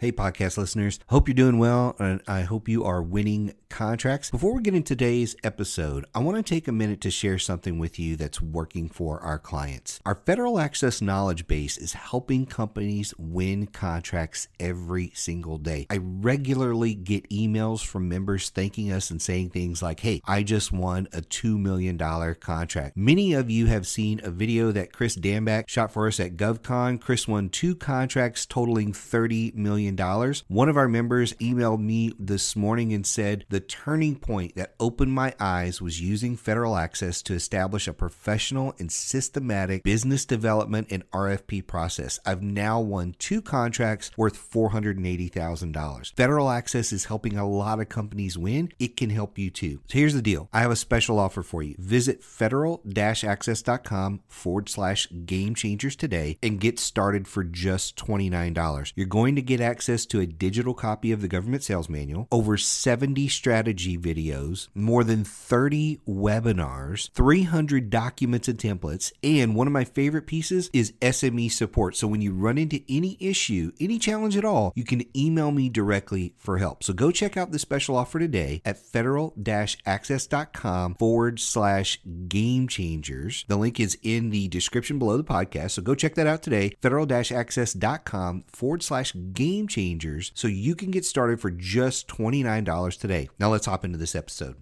Hey, podcast listeners. Hope you're doing well, and I hope you are winning contracts. Before we get into today's episode, I want to take a minute to share something with you that's working for our clients. Our federal access knowledge base is helping companies win contracts every single day. I regularly get emails from members thanking us and saying things like, Hey, I just won a $2 million contract. Many of you have seen a video that Chris Danback shot for us at GovCon. Chris won two contracts totaling $30 million. One of our members emailed me this morning and said the turning point that opened my eyes was using federal access to establish a professional and systematic business development and RFP process. I've now won two contracts worth $480,000. Federal access is helping a lot of companies win. It can help you too. So here's the deal I have a special offer for you. Visit federal access.com forward slash game changers today and get started for just $29. You're going to get access to a digital copy of the government sales manual, over 70 strategy videos, more than 30 webinars, 300 documents and templates, and one of my favorite pieces is SME support. So when you run into any issue, any challenge at all, you can email me directly for help. So go check out the special offer today at federal access.com forward slash game changers. The link is in the description below the podcast. So go check that out today. Federal access.com forward slash game changers so you can get started for just $29 today. Now let's hop into this episode.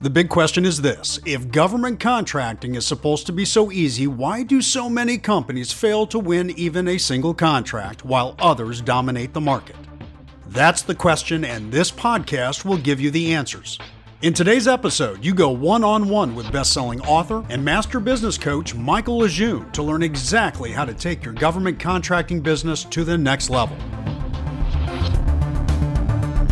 The big question is this if government contracting is supposed to be so easy, why do so many companies fail to win even a single contract while others dominate the market? That's the question, and this podcast will give you the answers. In today's episode, you go one on one with best selling author and master business coach Michael Lejeune to learn exactly how to take your government contracting business to the next level.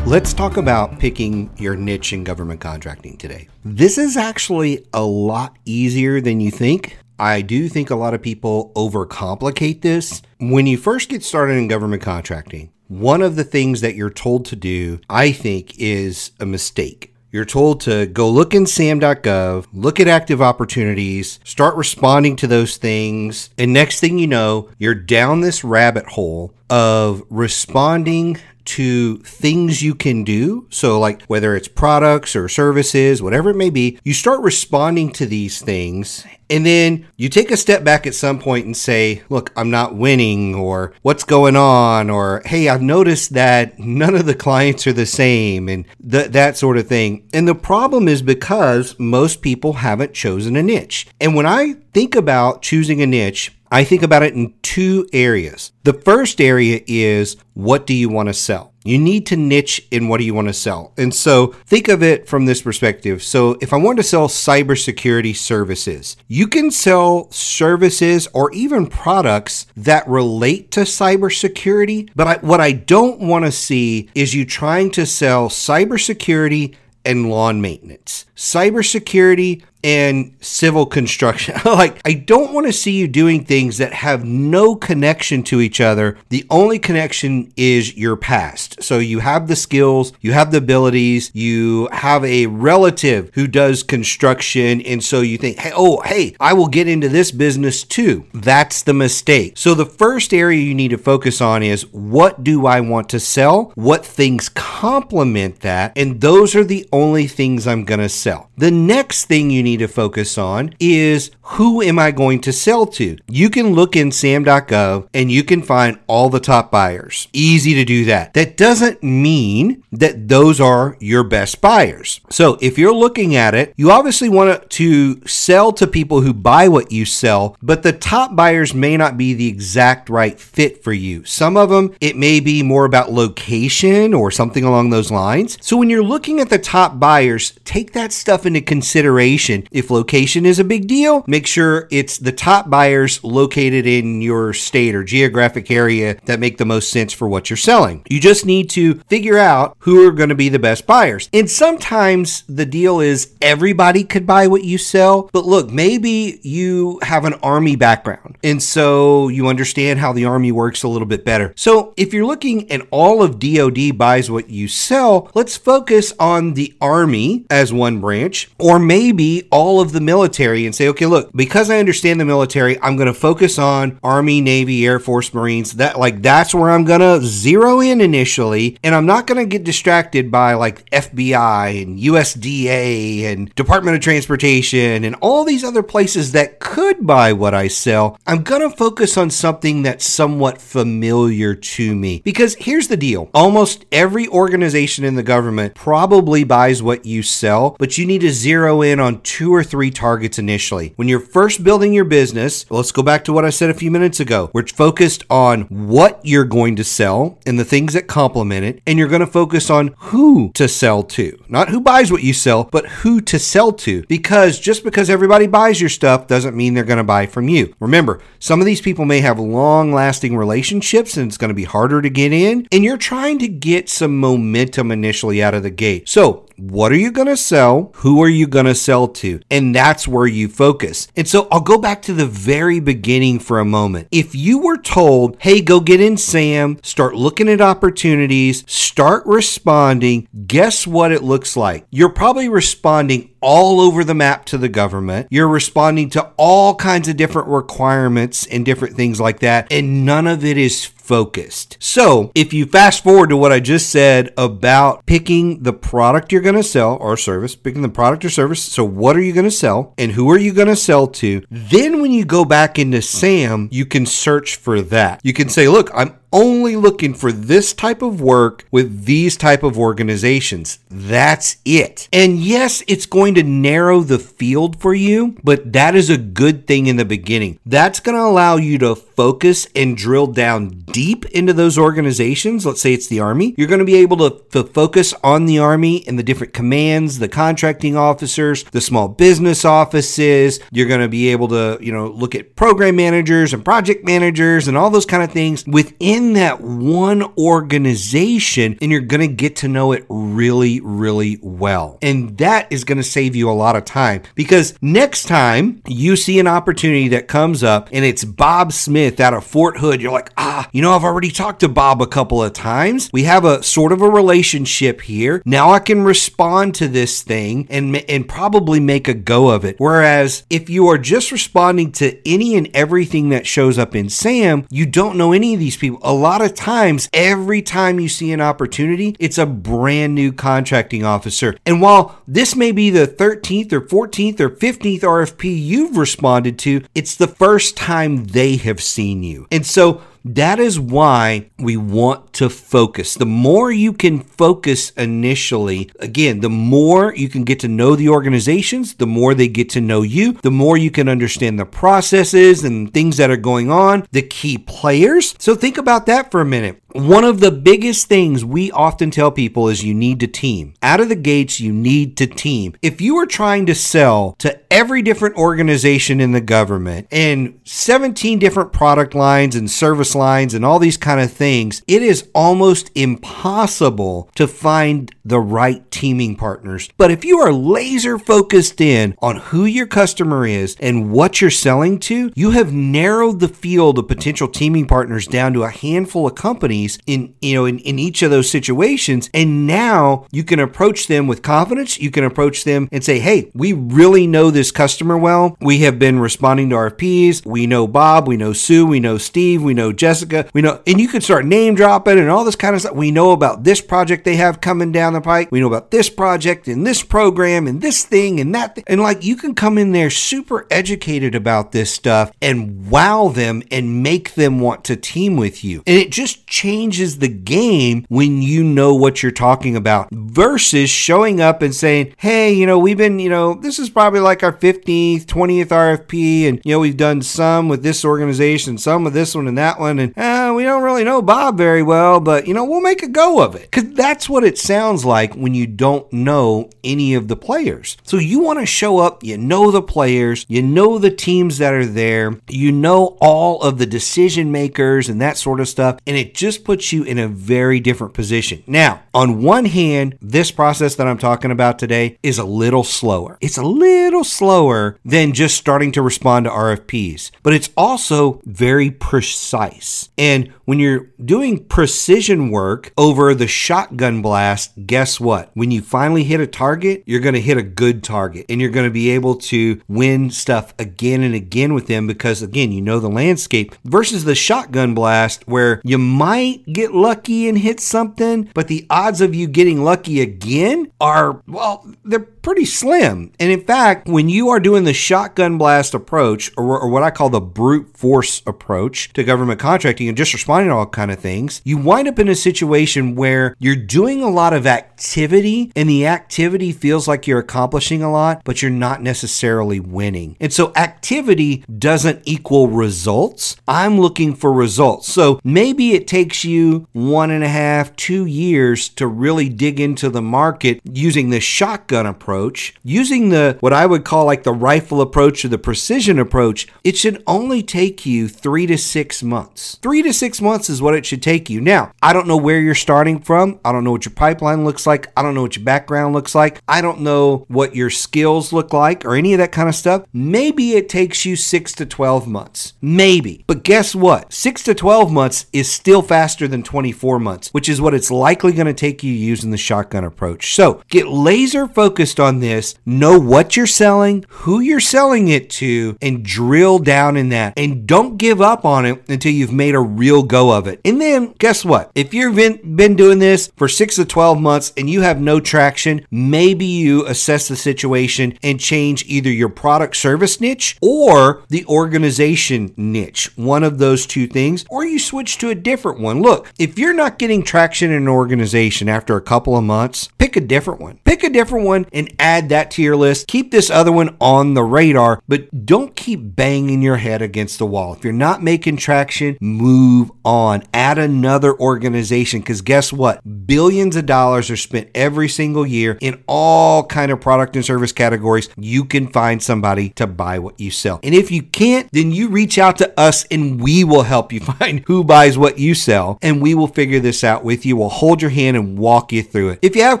Let's talk about picking your niche in government contracting today. This is actually a lot easier than you think. I do think a lot of people overcomplicate this. When you first get started in government contracting, one of the things that you're told to do, I think, is a mistake. You're told to go look in SAM.gov, look at active opportunities, start responding to those things. And next thing you know, you're down this rabbit hole of responding to things you can do. So, like whether it's products or services, whatever it may be, you start responding to these things. And then you take a step back at some point and say, Look, I'm not winning, or what's going on, or Hey, I've noticed that none of the clients are the same, and th- that sort of thing. And the problem is because most people haven't chosen a niche. And when I think about choosing a niche, I think about it in two areas. The first area is what do you want to sell? You need to niche in what do you want to sell. And so think of it from this perspective. So if I want to sell cybersecurity services, you can sell services or even products that relate to cybersecurity. But I, what I don't want to see is you trying to sell cybersecurity and lawn maintenance, cybersecurity and civil construction. like, I don't want to see you doing things that have no connection to each other. The only connection is your past. So you have the skills, you have the abilities, you have a relative who does construction. And so you think, hey, oh, hey, I will get into this business too. That's the mistake. So the first area you need to focus on is what do I want to sell? What things complement that? And those are the only things I'm going to sell. The next thing you need to focus on is who am I going to sell to? You can look in SAM.gov and you can find all the top buyers. Easy to do that. That doesn't mean that those are your best buyers. So if you're looking at it, you obviously want to sell to people who buy what you sell, but the top buyers may not be the exact right fit for you. Some of them, it may be more about location or something along those lines. So when you're looking at the top buyers, take that stuff into consideration if location is a big deal, make sure it's the top buyers located in your state or geographic area that make the most sense for what you're selling. You just need to figure out who are going to be the best buyers. And sometimes the deal is everybody could buy what you sell, but look, maybe you have an army background and so you understand how the army works a little bit better. So if you're looking and all of DoD buys what you sell, let's focus on the army as one branch or maybe all of the military and say, okay, look, because I understand the military, I'm going to focus on Army, Navy, Air Force, Marines. That like that's where I'm going to zero in initially, and I'm not going to get distracted by like FBI and USDA and Department of Transportation and all these other places that could buy what I sell. I'm going to focus on something that's somewhat familiar to me. Because here's the deal almost every organization in the government probably buys what you sell, but you need to zero in on two or three targets initially. When you're first building your business, let's go back to what I said a few minutes ago. We're focused on what you're going to sell and the things that complement it, and you're going to focus on who to sell to. Not who buys what you sell, but who to sell to. Because just because everybody buys your stuff doesn't mean they're going to buy from you. Remember, some of these people may have long lasting relationships and it's going to be harder to get in, and you're trying to get some momentum initially out of the gate. So, what are you going to sell? Who are you going to sell to? And that's where you focus. And so I'll go back to the very beginning for a moment. If you were told, hey, go get in SAM, start looking at opportunities, start responding, guess what it looks like? You're probably responding all over the map to the government. You're responding to all kinds of different requirements and different things like that. And none of it is focused. So, if you fast forward to what I just said about picking the product you're going to sell or service, picking the product or service. So, what are you going to sell and who are you going to sell to? Then, when you go back into SAM, you can search for that. You can say, look, I'm only looking for this type of work with these type of organizations. That's it. And yes, it's going to narrow the field for you, but that is a good thing in the beginning. That's going to allow you to focus and drill down deep into those organizations. Let's say it's the Army. You're going to be able to, to focus on the Army and the different commands, the contracting officers, the small business offices. You're going to be able to, you know, look at program managers and project managers and all those kind of things within that one organization and you're going to get to know it really, really well. And that is going to save you a lot of time because next time you see an opportunity that comes up and it's Bob Smith out of Fort Hood, you're like, ah, you know, I've already talked to Bob a couple of times. We have a sort of a relationship here. Now I can respond to this thing and, and probably make a go of it. Whereas if you are just responding to any and everything that shows up in SAM, you don't know any of these people. A lot of times, every time you see an opportunity, it's a brand new contracting officer. And while this may be the 13th or 14th or 15th RFP you've responded to, it's the first time they have seen you. And so that is why we want to focus. The more you can focus initially, again, the more you can get to know the organizations, the more they get to know you, the more you can understand the processes and things that are going on, the key players. So think about that for a minute. One of the biggest things we often tell people is you need to team. Out of the gates, you need to team. If you are trying to sell to every different organization in the government and 17 different product lines and service lines and all these kind of things, it is almost impossible to find the right teaming partners. But if you are laser focused in on who your customer is and what you're selling to, you have narrowed the field of potential teaming partners down to a handful of companies in you know in, in each of those situations. And now you can approach them with confidence. You can approach them and say, hey, we really know this customer well. We have been responding to RFPs. We know Bob, we know Sue, we know Steve, we know Jessica, we know, and you can start name dropping and all this kind of stuff. We know about this project they have coming down the pike. We know about this project and this program and this thing and that. Th- and like you can come in there super educated about this stuff and wow them and make them want to team with you. And it just changes the game when you know what you're talking about versus showing up and saying, hey, you know, we've been, you know, this is probably like our 15th, 20th RFP. And, you know, we've done some with this organization, some with this one and that one. And uh, we don't really know Bob very well, but, you know, we'll make a go of it. Because that's what it sounds like when you don't know any of the players. So you want to show up, you know the players, you know the teams that are there, you know all of the decision makers and that sort of stuff, and it just puts you in a very different position. Now, on one hand, this process that I'm talking about today is a little slower. It's a little slower than just starting to respond to RFPs, but it's also very precise. Precise. And when you're doing precision work over the shotgun blast, guess what? When you finally hit a target, you're going to hit a good target and you're going to be able to win stuff again and again with them because, again, you know the landscape versus the shotgun blast where you might get lucky and hit something, but the odds of you getting lucky again are, well, they're pretty slim. And in fact, when you are doing the shotgun blast approach, or, or, what I call the brute force approach to government contracting and just responding to all kind of things, you wind up in a situation where you're doing a lot of activity and the activity feels like you're accomplishing a lot, but you're not necessarily winning. And so activity doesn't equal results. I'm looking for results. So maybe it takes you one and a half, two years to really dig into the market using the shotgun approach. Using the what I would call like the rifle approach or the precision approach, it should only take you three to six months. Three to six months is what it should take you. Now, I don't know where you're starting from. I don't know what your pipeline looks like. I don't know what your background looks like. I don't know what your skills look like or any of that kind of stuff. Maybe it takes you six to 12 months. Maybe. But guess what? Six to 12 months is still faster than 24 months, which is what it's likely going to take you using the shotgun approach. So get laser focused on this, know what you're selling, who you're selling it to, and drill down in that. And don't give up on it until you've made a real go of it. And then guess what? If you've been, doing this for six to 12 months and you have no traction, maybe you assess the situation and change either your product service niche or the organization niche. One of those two things, or you switch to a different one. Look, if you're not getting traction in an organization after a couple of months, pick a different one. Pick a different one add that to your list. Keep this other one on the radar, but don't keep banging your head against the wall. If you're not making traction, move on. Add another organization because guess what? Billions of dollars are spent every single year in all kind of product and service categories. You can find somebody to buy what you sell. And if you can't, then you reach out to us and we will help you find who buys what you sell and we will figure this out with you. We'll hold your hand and walk you through it. If you have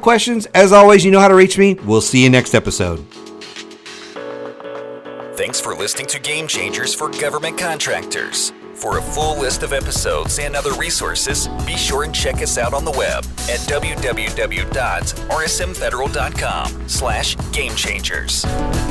questions, as always, you know how to reach me. We'll see you next episode. Thanks for listening to Game Changers for Government Contractors. For a full list of episodes and other resources, be sure and check us out on the web at www.rsmfederal.com slash gamechangers.